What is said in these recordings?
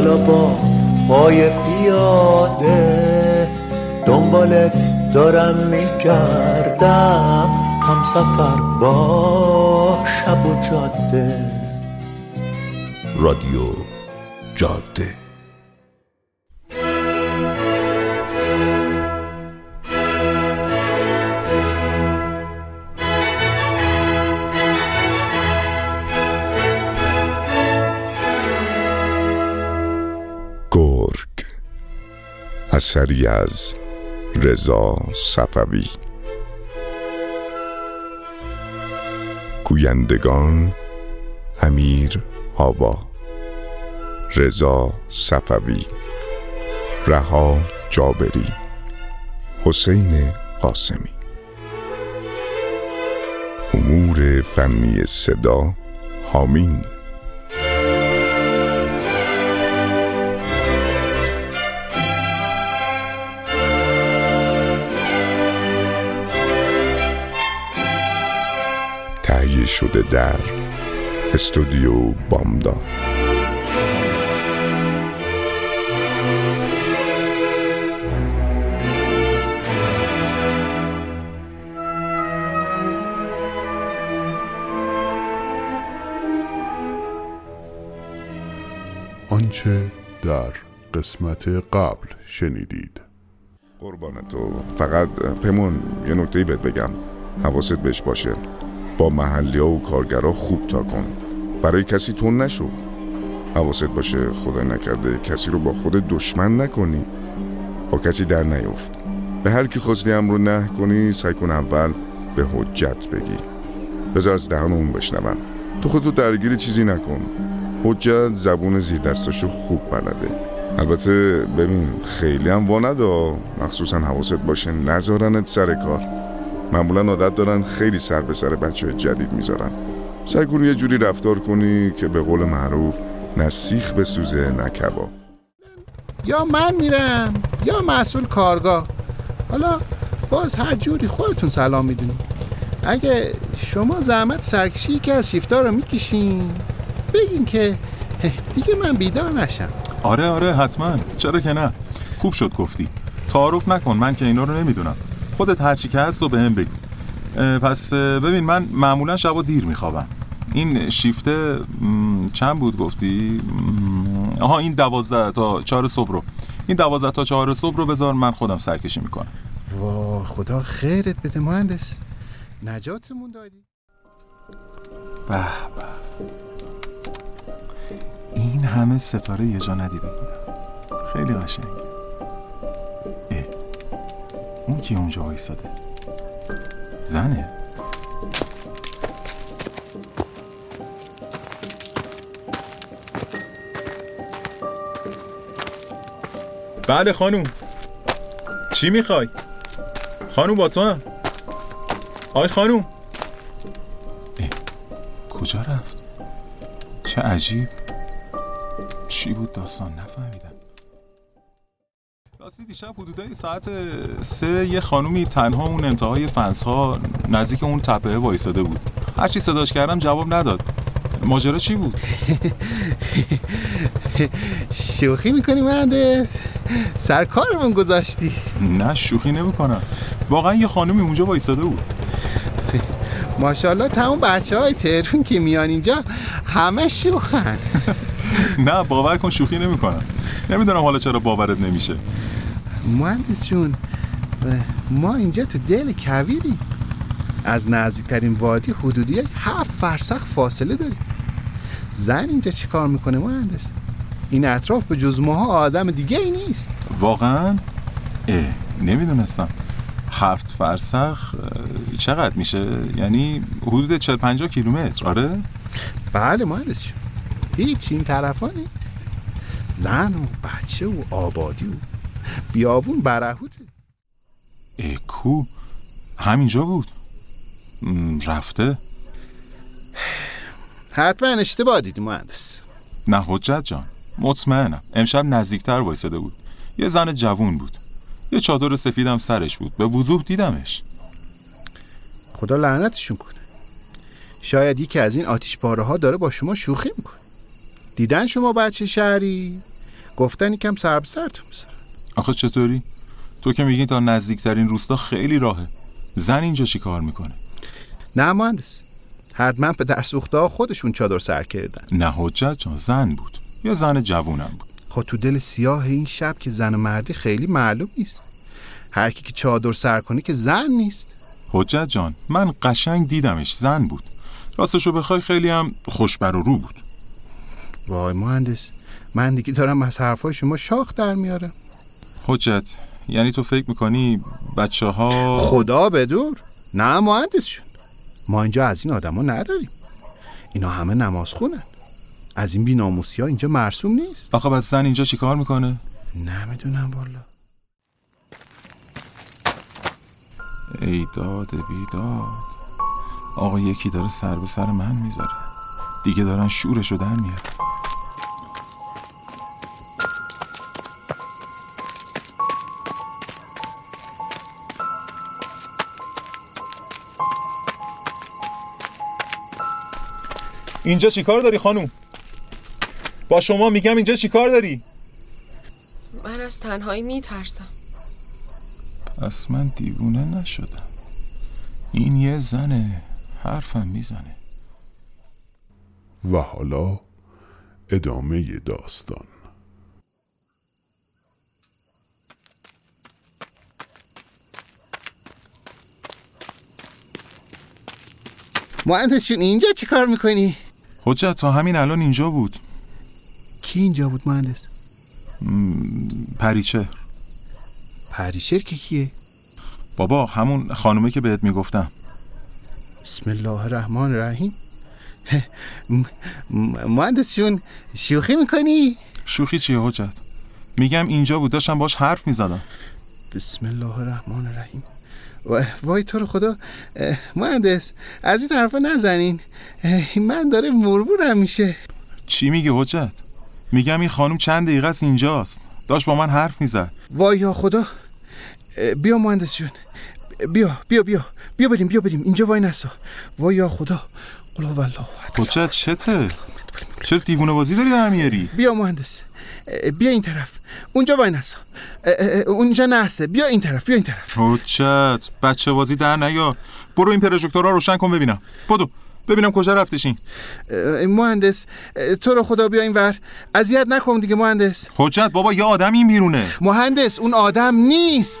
حالا با پای پیاده دنبالت دارم میگردم. هم سفر با شب و جاده. رادیو جاده. اثری از رضا صفوی. گویندگان امیر آوا رضا صفوی رها جابری حسین قاسمی. امور فنی صدا هامین تهیه شده در استودیو بامداد. آنچه در قسمت قبل شنیدید. قربان تو. فقط پمون یه نکته بهت بگم. حواست بهش باشه. با محلی ها و کارگرا خوب تا کن. برای کسی تون نشو. حواست باشه خدا نکرده کسی رو با خود دشمن نکنی. با کسی در نیفت. به هر کی خواستی امر نه کنی سعی کن اول به حجت بگی. بذار از دهن اون بشنوم. تو خودتو درگیر چیزی نکن. حجت زبون زیر دستاشو خوب بلده. البته ببین خیلی هم وا ندا. مخصوصا حواست باشه نذارنت سر کار. معمولا عادت دارن خیلی سر به سر بچه های جدید می‌ذارن. سعی کن یه جوری رفتار کنی که به قول معروف نه سیخ بسوزه نه کباب. یا من میرم یا مسئول کارگاه. حالا باز هر جوری خودتون سلام می‌دونیم اگه شما زحمت سرکشی که از شیفتا رو می‌کشین بگین که دیگه من بیدار نشم. آره آره حتما. چرا که نه؟ خوب شد گفتی. تعارف نکن من که اینا رو نمی‌دونم. خودت هرچی که هست رو به هم بگو پس ببین من معمولا شبا دیر میخوابم. این شیفته چند بود گفتی؟ آها این دوازده تا چهار صبح رو. این دوازده تا چهار صبح رو بذار من خودم سرکشی می‌کنم. وا خدا خیرت بده مهندس. نجاتمون دادی. به به. این همه ستاره یه جا ندیده بودم. خیلی قشنگ. اون کی اونجا وایساده. زنه. بله خانوم. چی می‌خوای؟ خانوم با تو هم. آی خانوم. اه، کجا رفت؟ چه عجیب. چی بود داستان؟ نفهمیدم. دیشب حدودای ساعت سه یه خانومی تنها اون انتهای فنس ها نزدیک اون تپه وایساده بود. هرچی صداش کردم جواب نداد. ماجرا چی بود؟ شوخی می‌کنی مهندس؟ سرکارمون گذاشتی. نه شوخی نمی‌کنم. واقعا یه خانومی اونجا وایساده بود. ماشاءالله تمام بچه های تهرون که میان اینجا همه شوخن. نه باور کن شوخی نمی‌کنم. نمی‌دونم حالا چرا باورت نمیشه. مهندس جون ما اینجا تو دل کویری. از نزدیکترین وادی حدودی هفت فرسخ فاصله داریم. زن اینجا چی کار می‌کنه مهندس؟ این اطراف به جز ماها آدم دیگه ای نیست. واقعا؟ اه نمی‌دونستم. هفت فرسخ چقدر میشه؟ یعنی حدود 40 50 کیلومتر. آره؟ بله مهندس جون. هیچ این طرفا نیست. زن و بچه و آبادی و بیابون برهوته کو همینجا بود. رفته. حتما اشتباه دیدی مهندس. نه حجت جان. مطمئنم. امشب نزدیکتر وایساده بود. یه زن جوون بود. یه چادر سفیدم سرش بود. به وضوح دیدمش. خدا لعنتشون کنه. شاید یکی از این آتیش ها داره با شما شوخی می‌کنه. دیدن شما بچه شهری؟ گفتن یکم سر به سرتون آخه چطوری؟ تو که میگی تا نزدیکترین روستا خیلی راهه. زن اینجا چی کار می‌کنه؟ نه مهندس. حتما به در سوخته ها خودشون چادر سر کردن. نه حجت جان زن بود. یا زن جوونم بود. خب تو دل سیاه این شب که زن و مردی خیلی معلوم نیست. هر کی که چادر سر کنه که زن نیست. حجت جان من قشنگ دیدمش زن بود. راستشو بخوای خیلی هم خوشبر و رو بود. وای مهندس من دیگه دارم از حرفای شما شاخ در میارم. حجت یعنی تو فکر می‌کنی بچه ها خدا بدور. نه مهندس شون ما اینجا از این آدما نداریم. اینا همه نماز خونن از این بیناموسی ها اینجا مرسوم نیست. آخه بس زن اینجا چیکار می‌کنه؟ نمی‌دونم والا. ای داد بیداد. آقا یکی داره سر به سر من می‌ذاره. دیگه دارن شورشو در میاره اینجا چیکار داری خانوم؟ با شما میگم اینجا چیکار داری؟ من از تنهایی میترسم پس من دیوونه نشدم این یه زنه حرفم می‌زنه و حالا ادامه داستان مهندس اینجا چی کار می‌کنی؟ حجت تا همین الان اینجا بود. کی اینجا بود مهندس؟ پریچه پریشر که کیه؟ بابا همون خانومه که بهت می‌گفتم. بسم الله الرحمن الرحیم. مهندس جون شوخی می‌کنی؟ شوخی چیه حجت؟ میگم اینجا بود داشتم باش حرف می‌زدم. بسم الله الرحمن الرحیم. و- وای تو رو خدا. مهندس از این حرفا نزنین. من داره مرمورم میشه چی میگه حجت؟ میگم این خانوم چند دقیقه است اینجاست. داشت با من حرف می‌زد. وای یا خدا. بیا مهندس جون. بیا بیا بیا. بیا بریم بیا بریم. اینجا وای نسا وای یا خدا. قل هو الله. حجت چته؟ چرا دیوونه بازی داری در میاری؟ بیا مهندس. بیا این طرف. اونجا وای نسا اونجا نحسه بیا این طرف بیا این طرف. حجت بچه بازی در نیا. برو این پروژکتورها رو روشن کن ببینم. بدو ببینم کجا رفتشین. مهندس تو رو خدا بیا این ور. اذیت نکن دیگه مهندس. حجت بابا یه آدم این بیرونه. مهندس اون آدم نیست.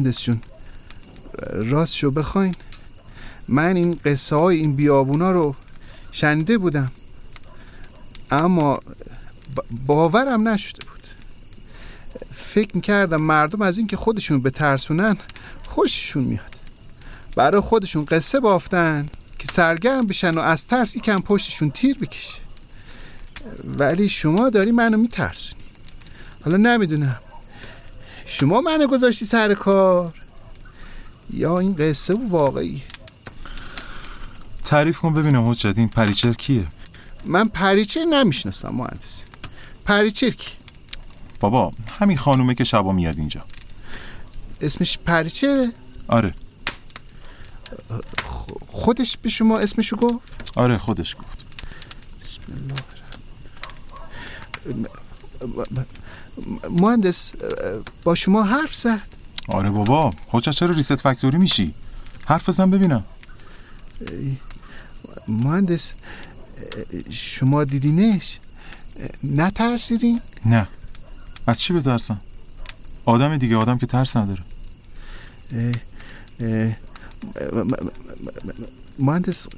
مهندس جون. راست شو بخواین. من این قصه های این بیابونا رو شنیده بودم. اما باورم نشده بود. فکر می‌کردم مردم از اینکه خودشون به ترسونن خوششون میاد. برای خودشون قصه بافتن که سرگرم بشن و از ترس یکم پشتشون تیر بکشه. ولی شما داری منو میترسونی. حالا نمی‌دونم. شما منو گذاشتی سر کار؟ یا این قصه و واقعی؟ تعریف کن ببینم حجت این پریچر کیه؟ من پریچر نمی‌شناسم مهندس. پریچر کی؟ بابا همین خانومه که شبا میاد اینجا. اسمش پریچره؟ آره. خودش به شما اسمشو گفت؟ آره خودش گفت. مهندس با شما حرف زد. آره بابا حجت چرا ریست فکتوری میشی؟ حرف بزن ببینم. مهندس شما دیدینش نترسیدین؟ نه. از چی بترسم؟ آدم دیگه آدم که ترس نداره. مهندس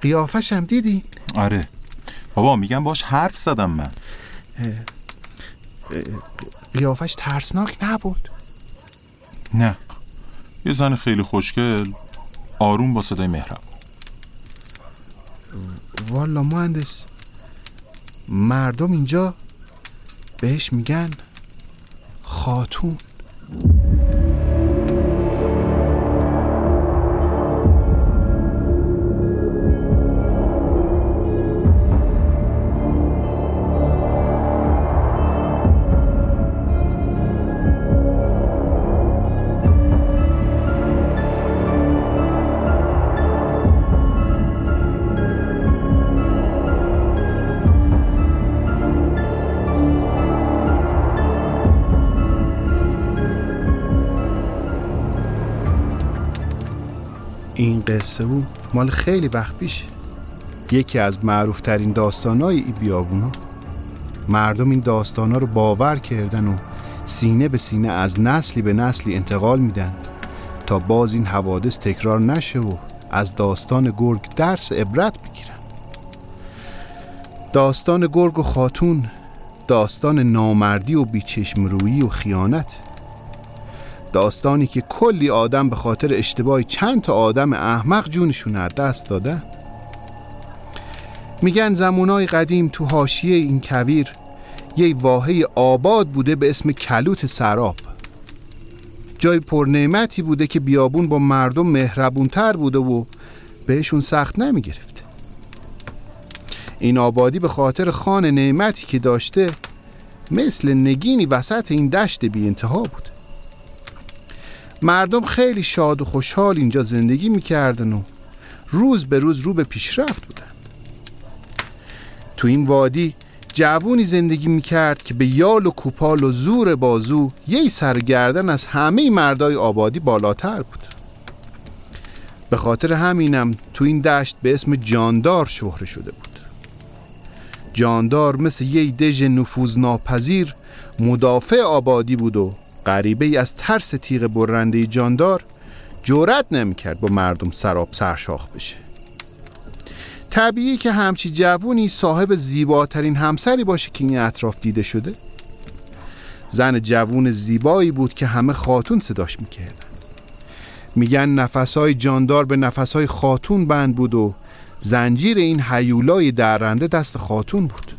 قیافش هم دیدی؟ آره. بابا میگم باش حرف زدم من. قیافش ترسناک نبود. نه. یه زن خیلی خوشگل آروم با صدای مهرب والا مهندس مردم اینجا بهش میگن خاتون. این قصه او مال خیلی وقت پیشه. یکی از معروفترین داستانهای این بیابونا. مردم این داستانا رو باور کردن و سینه به سینه از نسلی به نسلی انتقال میدن تا باز این حوادث تکرار نشه و از داستان گرگ درس عبرت بگیرن. داستان گرگ و خاتون داستان نامردی و بیچشمرویی و خیانت. داستانی که کلی آدم به خاطر اشتباه چند تا آدم احمق جونشون از دست دادن میگن زمانای قدیم تو حاشیه این کویر یه واحه آباد بوده به اسم کلوت سراب. جای پرنعمتی بوده که بیابون با مردم مهربونتر بوده و بهشون سخت نمی‌گرفته این آبادی به خاطر خان نعمتی که داشته مثل نگینی وسط این دشت بی انتها بود. مردم خیلی شاد و خوشحال اینجا زندگی می‌کردن و روز به روز رو به پیشرفت بودن. تو این وادی جوونی زندگی می‌کرد که به یال و کوپال و زور بازو یه سرگردن از همه مردای آبادی بالاتر بود. به خاطر همینم تو این دشت به اسم جاندار شهره شده بود. جاندار مثل یه دژ نفوذ ناپذیر مدافع آبادی بود و غریبه ای از ترس تیغ برنده جاندار جرأت نمی‌کرد با مردم سراب سرشاخ بشه. طبیعی که همچی جوونی صاحب زیباترین همسری باشه که این اطراف دیده شده. زن جوون زیبایی بود که همه خاتون صداش می‌کردن. میگن نفسهای جاندار به نفسهای خاتون بند بود و زنجیر این حیولای درنده دست خاتون بود.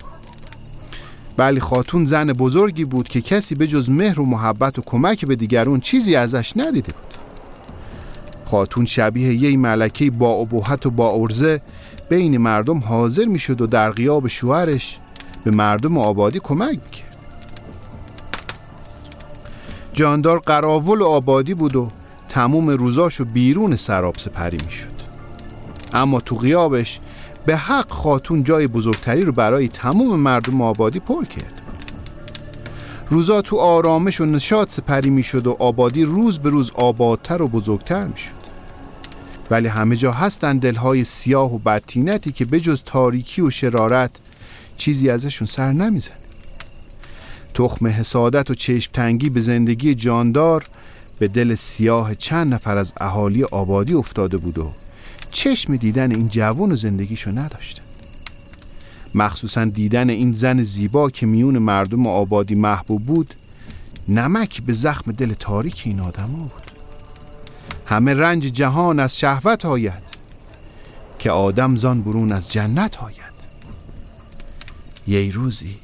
ولی خاتون زن بزرگی بود که کسی به جز مهر و محبت و کمک به دیگرون چیزی ازش ندیده بود. خاتون شبیه یه ملکه با ابهت و با ارزه بین مردم حاضر می‌شد و در غیاب شوهرش به مردم آبادی کمک می‌کرد. جاندار قراول و آبادی بود و تموم روزاشو بیرون سراب سپری می‌شد. اما تو غیابش به حق خاتون جای بزرگتری رو برای تمام مردم آبادی پر کرد. روزا تو آرامش و نشاط سپری می‌شد و آبادی روز به روز آبادتر و بزرگتر می‌شد. ولی همه جا هستن دلهای سیاه و بدتینتی که بجز تاریکی و شرارت چیزی ازشون سر نمیزن تخم حسادت و چشم تنگی به زندگی جاندار به دل سیاه چند نفر از اهالی آبادی افتاده بود و چشم دیدن این جوان و زندگیشو نداشتن. مخصوصا دیدن این زن زیبا که میون مردم آبادی محبوب بود نمک به زخم دل تاریک این آدم بود. همه رنج جهان از شهوت آید که آدم زان برون از جنت آید. یه روزی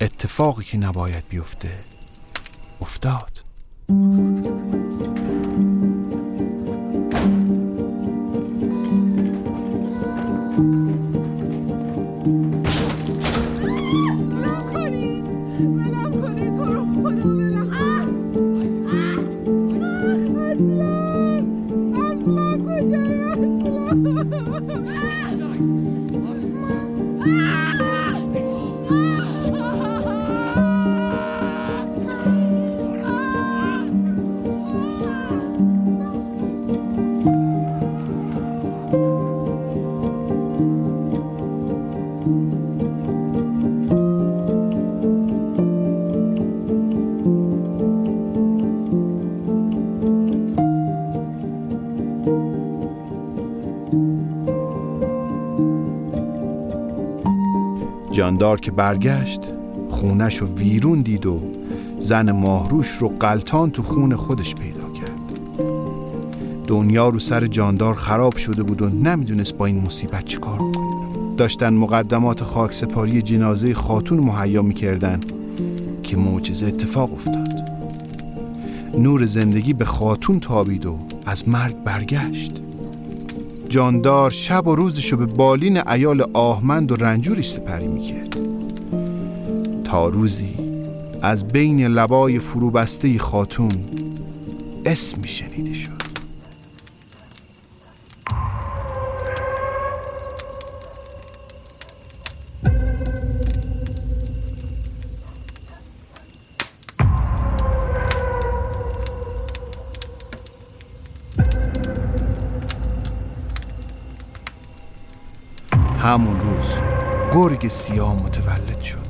اتفاقی که نباید بیفته افتاد. Ah! جاندار که برگشت خونش رو ویرون دید و زن ماهروش رو قلطان تو خون خودش پیدا کرد. دنیا رو سر جاندار خراب شده بود و نمی‌دونست با این مصیبت چه کار کنه. داشتن مقدمات خاک سپاری جنازه خاتون مهیا می‌کردن که معجزه اتفاق افتاد. نور زندگی به خاتون تابید و از مرگ برگشت. جاندار شب و روزشو به بالین ایال آهمند و رنجورش سپری می‌کرد. تا روزی از بین لبای فروبسته خاتون اسمی شنیده سیاه متولد شد.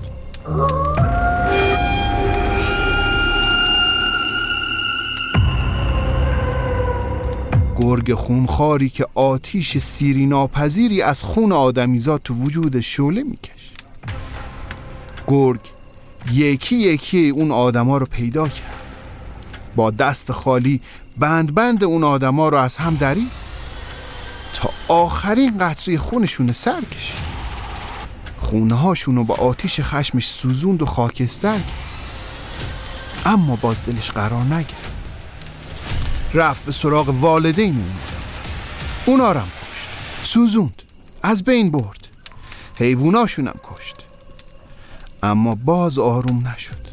گرگ خونخاری که آتیش سیری ناپذیری از خون آدمیزاد تو وجود شعله میکش گرگ یکی یکی اون آدما رو پیدا کرد. با دست خالی بند بند اون آدما رو از هم درید تا آخرین قطره خونشون سر کشید. خونه هاشون رو با آتیش خشمش سوزوند و خاکستر اما باز دلش قرار نگرفت. رفت به سراغ والدین اون. اونا رم کشت. سوزوند. از بین برد. حیواناشونم کشت. اما باز آروم نشد.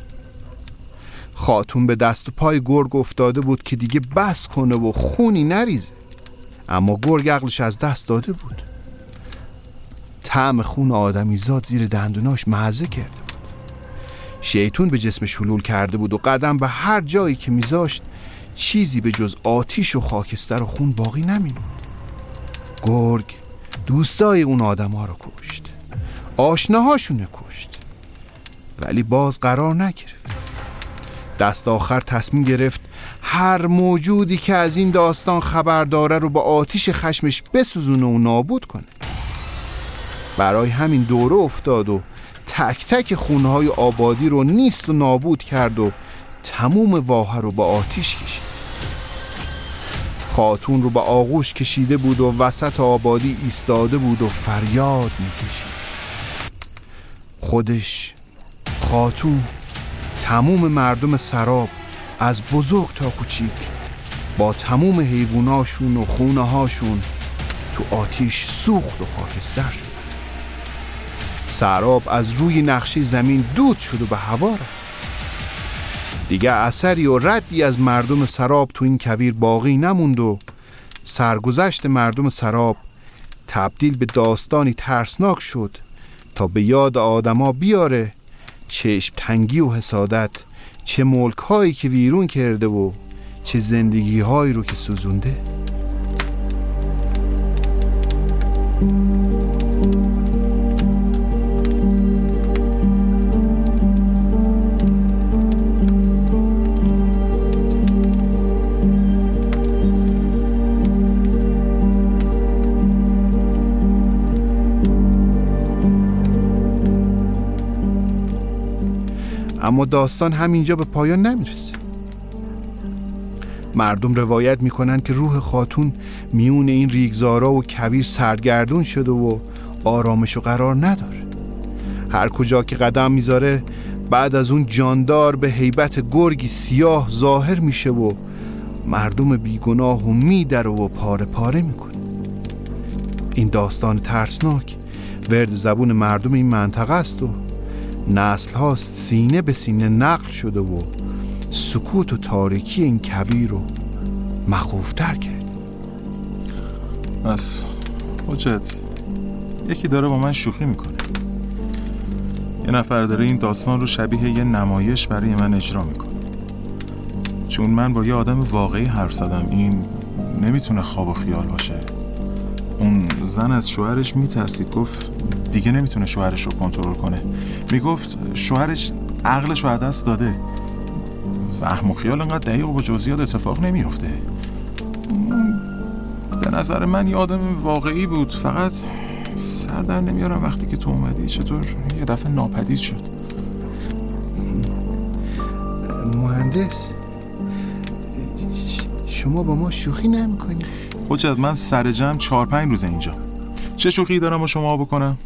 خاتون به دست و پای گرگ افتاده بود که دیگه بس کنه و خونی نریزه. اما گرگ عقلش از دست داده بود. طعم خون آدمی زاد زیر دندوناش مزه بود شیطون به جسمش حلول کرده بود و قدم به هر جایی که میذاشت چیزی به جز آتیش و خاکستر و خون باقی نمیموند گرگ دوستای اون آدم ها رو کشت. آشناهاشونه کشت. ولی باز قرار نگرفت. دست آخر تصمیم گرفت هر موجودی که از این داستان خبر داره رو با آتیش خشمش بسوزونه و نابود کنه. برای همین دوره افتاد و تک تک خونه های آبادی رو نیست و نابود کرد و تموم واحه رو با آتیش کشید. خاتون رو به آغوش کشیده بود و وسط آبادی ایستاده بود و فریاد می‌کشید. خودش خاتون تموم مردم سراب از بزرگ تا کوچیک با تموم حیواناشون و خونه هاشون تو آتیش سوخت و خاکستر شد. سراب از روی نقشه زمین دود شد و به هوا رفت. دیگه اثری و ردی از مردم سراب تو این کویر باقی نموند و سرگذشت مردم سراب تبدیل به داستانی ترسناک شد تا به یاد آدما بیاره چشم تنگی و حسادت چه ملک هایی که ویرون کرده و چه زندگی هایی رو که سوزونده. اما داستان همینجا به پایان نمی‌رسه. مردم روایت می‌کنن که روح خاتون میون این ریگزارا و کویر سرگردون شده و آرامش و قرار نداره. هر کجا که قدم می‌ذاره بعد از اون جاندار به هیبت گرگی سیاه ظاهر میشه و مردم بیگناه و میدره و پاره پاره می‌کنه. این داستان ترسناک. ورد زبون مردم این منطقه است و نسل هاست سینه به سینه نقل شده و سکوت و تاریکی این کویر رو مخوفتر کرد. بس. حجت یکی داره با من شوخی می‌کنه. یه نفر داره این داستان رو شبیه یه نمایش برای من اجرا می‌کنه. چون من با یه آدم واقعی حرف زدم این نمی‌تونه خواب و خیال باشه. اون زن از شوهرش میترسید گفت دیگه نمی‌تونه شوهرش رو کنترل کنه. می‌گفت شوهرش عقلش رو از دست داده. فهم و خیال انقدر دقیق و با جزئیات اتفاق نمیفته به نظر من یه آدم واقعی بود. فقط سر در نمیارم وقتی که تو اومدی. چطور؟ یه دفعه ناپدید شد. مهندس شما با ما شوخی نمی‌کنی؟ حجت من سر جمع چهار پنج روز اینجا. چه شوخی دارم با شما بکنم؟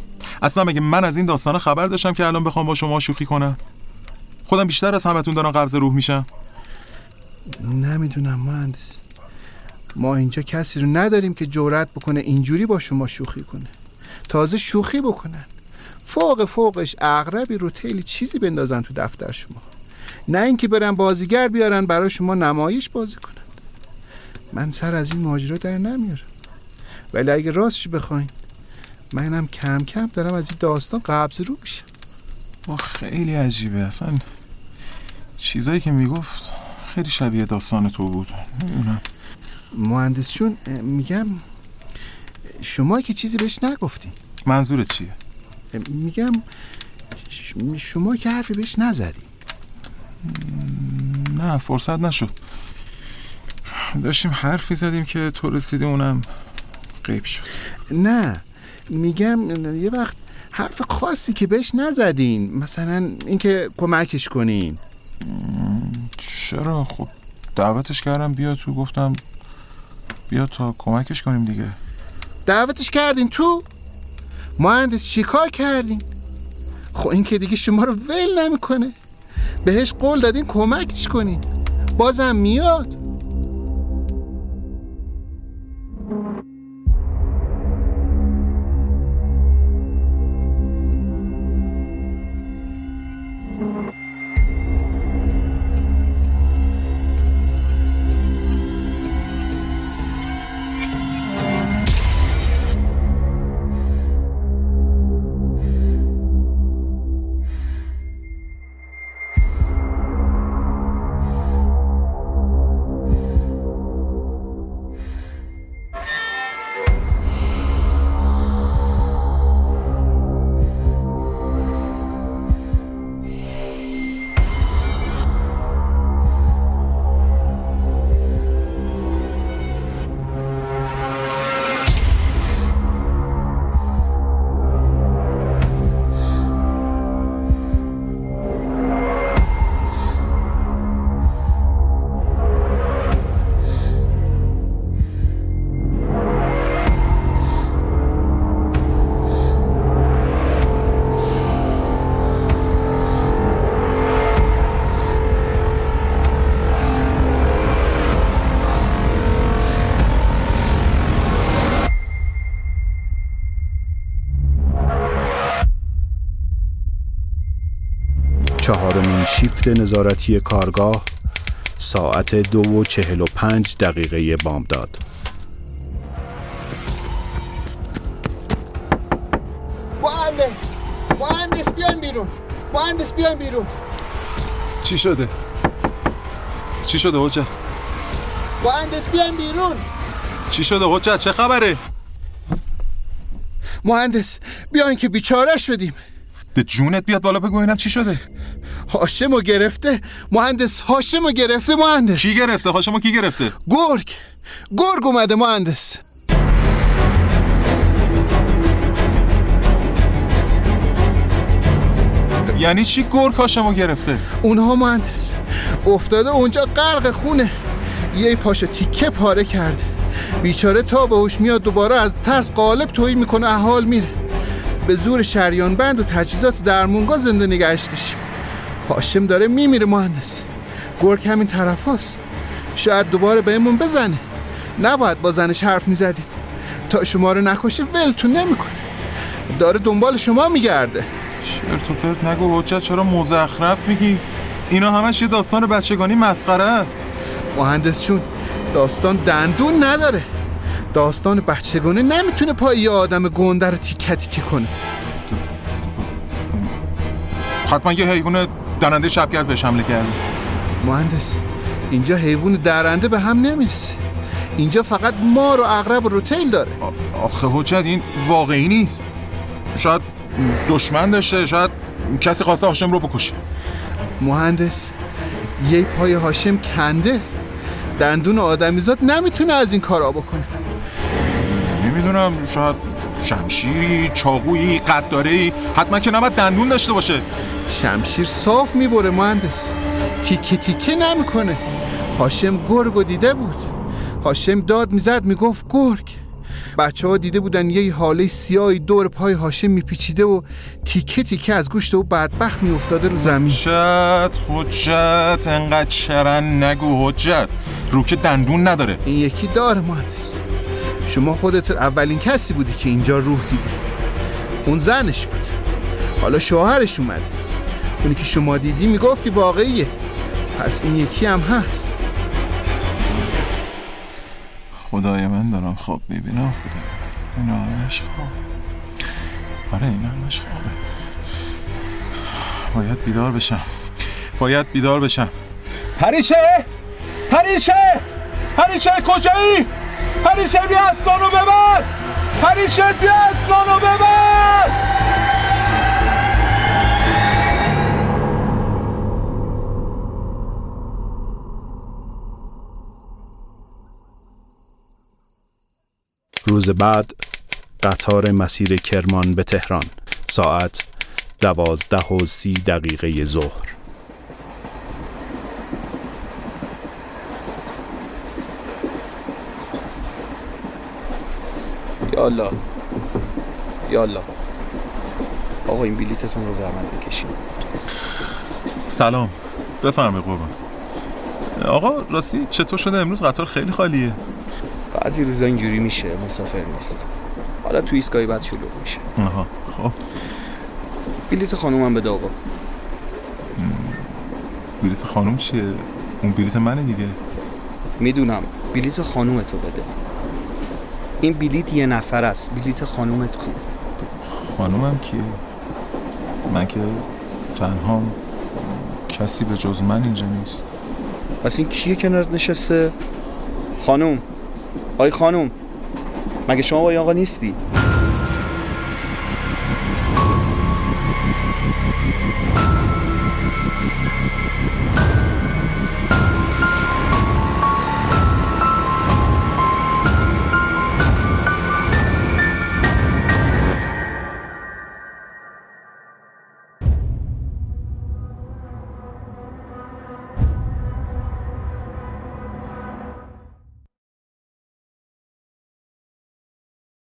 اصلا مگه من از این داستان خبر داشتم که الان بخوام با شما شوخی کنم؟ خودم بیشتر از همتون دارم قبض روح میشم. نمی‌دونم مهندس. ما اینجا کسی رو نداریم که جرأت بکنه اینجوری با شما شوخی کنه. تازه شوخی بکنن. فوق فوقش اغربی رو تیلی چیزی بندازن تو دفتر شما. نه اینکه برن بازیگر بیارن برای شما نمایش بازی کنن. من سر از این ماجرا در نمیارم. ولی اگه راستش بخواین منم کم کم دارم از این داستان قبض رو میشم. با خیلی عجیبه. اصلا چیزایی که می‌گفت خیلی شبیه داستان تو بود. نمی‌دونم. مهندس چون میگم شما که چیزی بهش نگفتین. منظورت چیه؟ میگم شما که حرفی بهش نزدی نه فرصت نشد. داشتیم حرفی زدیم که تو رسیدی اونم غیب شد. نه میگم یه وقت حرف خاصی که بهش نزدین مثلا اینکه کمکش کنین. چرا؟ خب دعوتش کردم بیا تو گفتم بیا تا کمکش کنیم دیگه. دعوتش کردین تو؟ مهندس چیکار کردین؟ خب این که دیگه شما رو ول نمی‌کنه. بهش قول دادین کمکش کنین. بازم میاد. شیفت نظارتی کارگاه ساعت دو و چهل و پنج دقیقه بامداد مهندس مهندس بیاین بیرون مهندس بیاین بیرون چی شده؟ چی شده حجت؟ مهندس بیاین بیرون چی شده حجت؟ چه خبره؟ مهندس بیاین که بیچاره شدیم به جونت بیاد بالا بگو اینم چی شده؟ هاشمو گرفته مهندس هاشمو گرفته مهندس. کی گرفته؟ هاشمو کی گرفته؟ گرگ. گرگ اومده مهندس. یعنی چی گرگ هاشمو گرفته؟ اونها مهندس افتاده اونجا غرق خونه. یه پاشو تیکه پاره کرده. بیچاره تا به هوش میاد دوباره از ترس قالب تویی می‌کنه احال میره به زور شریان بند و تجهیزات درمونگاه زنده نگهش داشتیم هاشم داره میمیره مهندس. گرگ همین طرف هست. شاید دوباره بهمون بزنه. نباید با زنش حرف می‌زدیم. تا شما رو نکشه ولتون نمی‌کنه. داره دنبال شما میگرده. چرت و پرت نگو حجت چرا مزخرف میگی؟ اینا همش یه داستان بچگانی مسخره است. مهندس چون داستان دندون نداره. داستان بچگانه نمی‌تونه پای یه آدم گنده رو تیکه تیکه کنه. حتما یه حیوان دننده شبگرد بهش حمله کرده مهندس اینجا حیوان درنده به هم نمی‌رسه. اینجا فقط مار و اغرب و روتیل داره. آخه حجت این واقعی نیست. شاید دشمن داشته شاید کسی خواسته هاشم رو بکشه. مهندس یه پای هاشم کنده. دندون آدمیزاد نمی‌تونه از این کارا بکنه. نمی‌دونم شاید شمشیری چاقویی قداره حتما که نباید دندون داشته باشه. شمشیر صاف می‌بره مهندس. تیکه تیکه نمی‌کنه هاشم گرگ دیده بود. هاشم داد می‌زد می‌گفت گرگ. بچه ها دیده بودن یه حاله سیاهی دور پای هاشم میپیچیده و تیکه تیکه از گوشت و بدبخت میافتاده رو زمین. حجت حجت انقدر چرن نگو حجت. رو که دندون نداره. این یکی داره مهندس. شما خودت اولین کسی بودی که اینجا روح دیدی. اون زنش بود. حالا شوهرش اومد. اونی که شما دیدی می‌گفتی واقعیه. پس این یکی هم هست. خدای من دارم خواب می‌بینم خدای اینا همش خواب. آره اینا همش خوابه. باید بیدار بشم. باید بیدار بشم. پریشه! پریشه! پریشه کجایی؟ پریشه بیا اسلانو ببر. پریشه بیا اسلانو ببر. روز بعد قطار مسیر کرمان به تهران ساعت دوازده و سی دقیقه ظهر. یالا. یالا. آقا این بلیتتون رو زحمت بکشین. سلام. بفرمایید قربان. آقا راستی چطور شده؟ امروز قطار خیلی خالیه. بعضی روزا اینجوری میشه مسافر نیست. حالا تو ایستگاهی بعد شلوغ میشه. آها خب. بلیت خانومم بده آقا. بلیت خانم چیه؟ اون بلیت منه دیگه. می‌دونم. بلیت خانومتو بده. این بلیت یه نفر است. بلیت خانومت کو؟ خانومم کیه؟ من که تنهام کسی به جز من اینجا نیست. پس این کیه کنارت نشسته؟ خانوم. آی خانوم. مگه شما با آقا نیستی؟